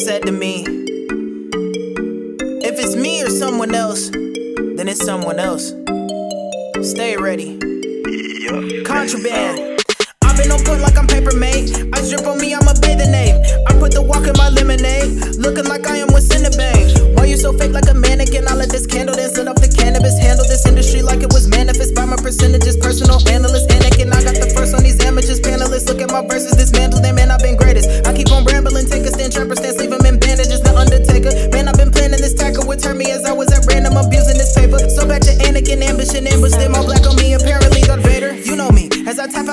said to me, If it's me or someone else, then it's someone else. Stay ready. Contraband. I've been on point like I'm paper made. I drip on me, I'm a bathing ape. I put the walk in my lemonade, looking like I am with Cinnabang. Why you so fake like a mannequin? I let this candle dance set off the cannabis. Handle this industry like it was manifest by my percentages. Personal analyst, Anakin. I got the first on these amateurs. Panelists, look at my verses, dismantle them, man. I've been greatest.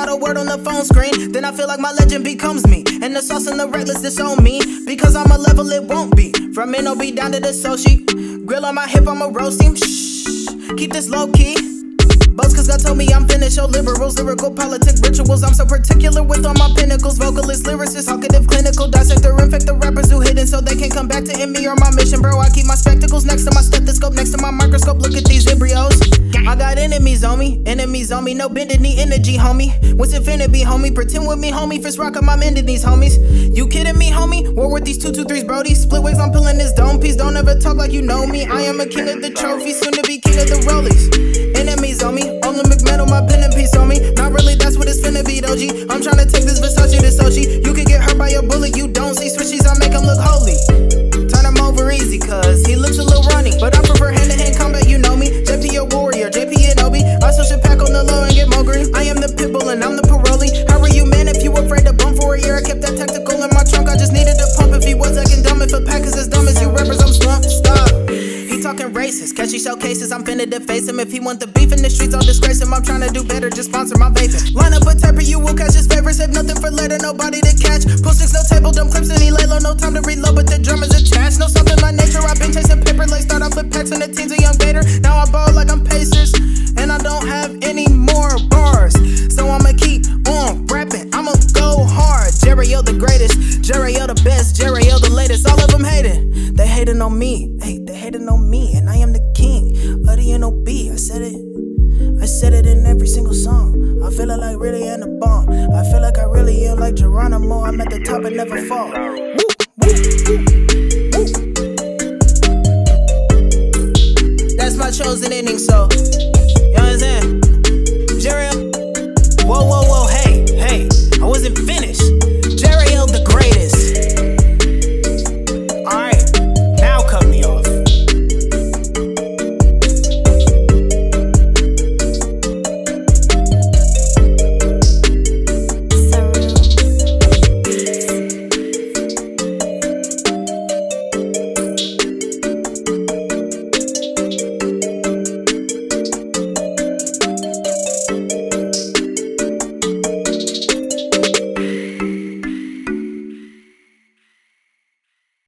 A word on the phone screen, then I feel like my legend becomes me. And the sauce and the reckless disown me. Because I'm a level it won't be. From NOB down to the Sochi. Grill on my hip, I'm a roasting. Shh, keep this low key. Both cause God told me I'm finished. Oh, liberals, lyrical, politic rituals. I'm so particular with all my pinnacles. Vocalist, lyricist, talkative, clinical, dissector, infect the rappers who hidden so they can come back to me or my mission, bro. I keep my spectacles next to my stethoscope, next to my microscope. Look at these embryos. I got enemies on me, enemies on me. No bending the energy, homie. What's infinity, be, homie? Pretend with me, homie. First rock, I'm ending these homies. You kidding me, homie? War with these two, two, threes, brody. Split waves, I'm pulling this dome piece. Don't ever talk like you know me. I am a king of the trophies, soon to be king of the rollies. Enemies on me, only McMetal, my pen and piece on me. Not really, that's what it's finna be, Doji. I'm trying to take this Versace to Sochi. You can get hurt by a bullet, you don't see switches, I make him look holy. Talking racist, catchy showcases. I'm finna deface him. If he want the beef in the streets, I'll disgrace him. I'm trying to do better, just sponsor my vaping. Line up a taper, you will catch his favorites. Have nothing for later, nobody to catch. Pull six, no table, dumb clips, and he lay low. No time to reload, but the drum is attached. No something my nature. I've been chasing paper, like start off with packs and the teens a young Vader. Now I ball like I'm Pacers, and I don't have any more bars. So I'ma keep on rapping. I'ma go hard. Jerry, the greatest. Jerry, the best. Jerry, hating. On me. Hey, they hating on me, and I am the king of the NOB. I said it. I said it in every single song. I feel like really in the bomb. I feel like I really am like Geronimo. I'm at the top and never fall. Woo, woo, woo. That's my chosen ending, so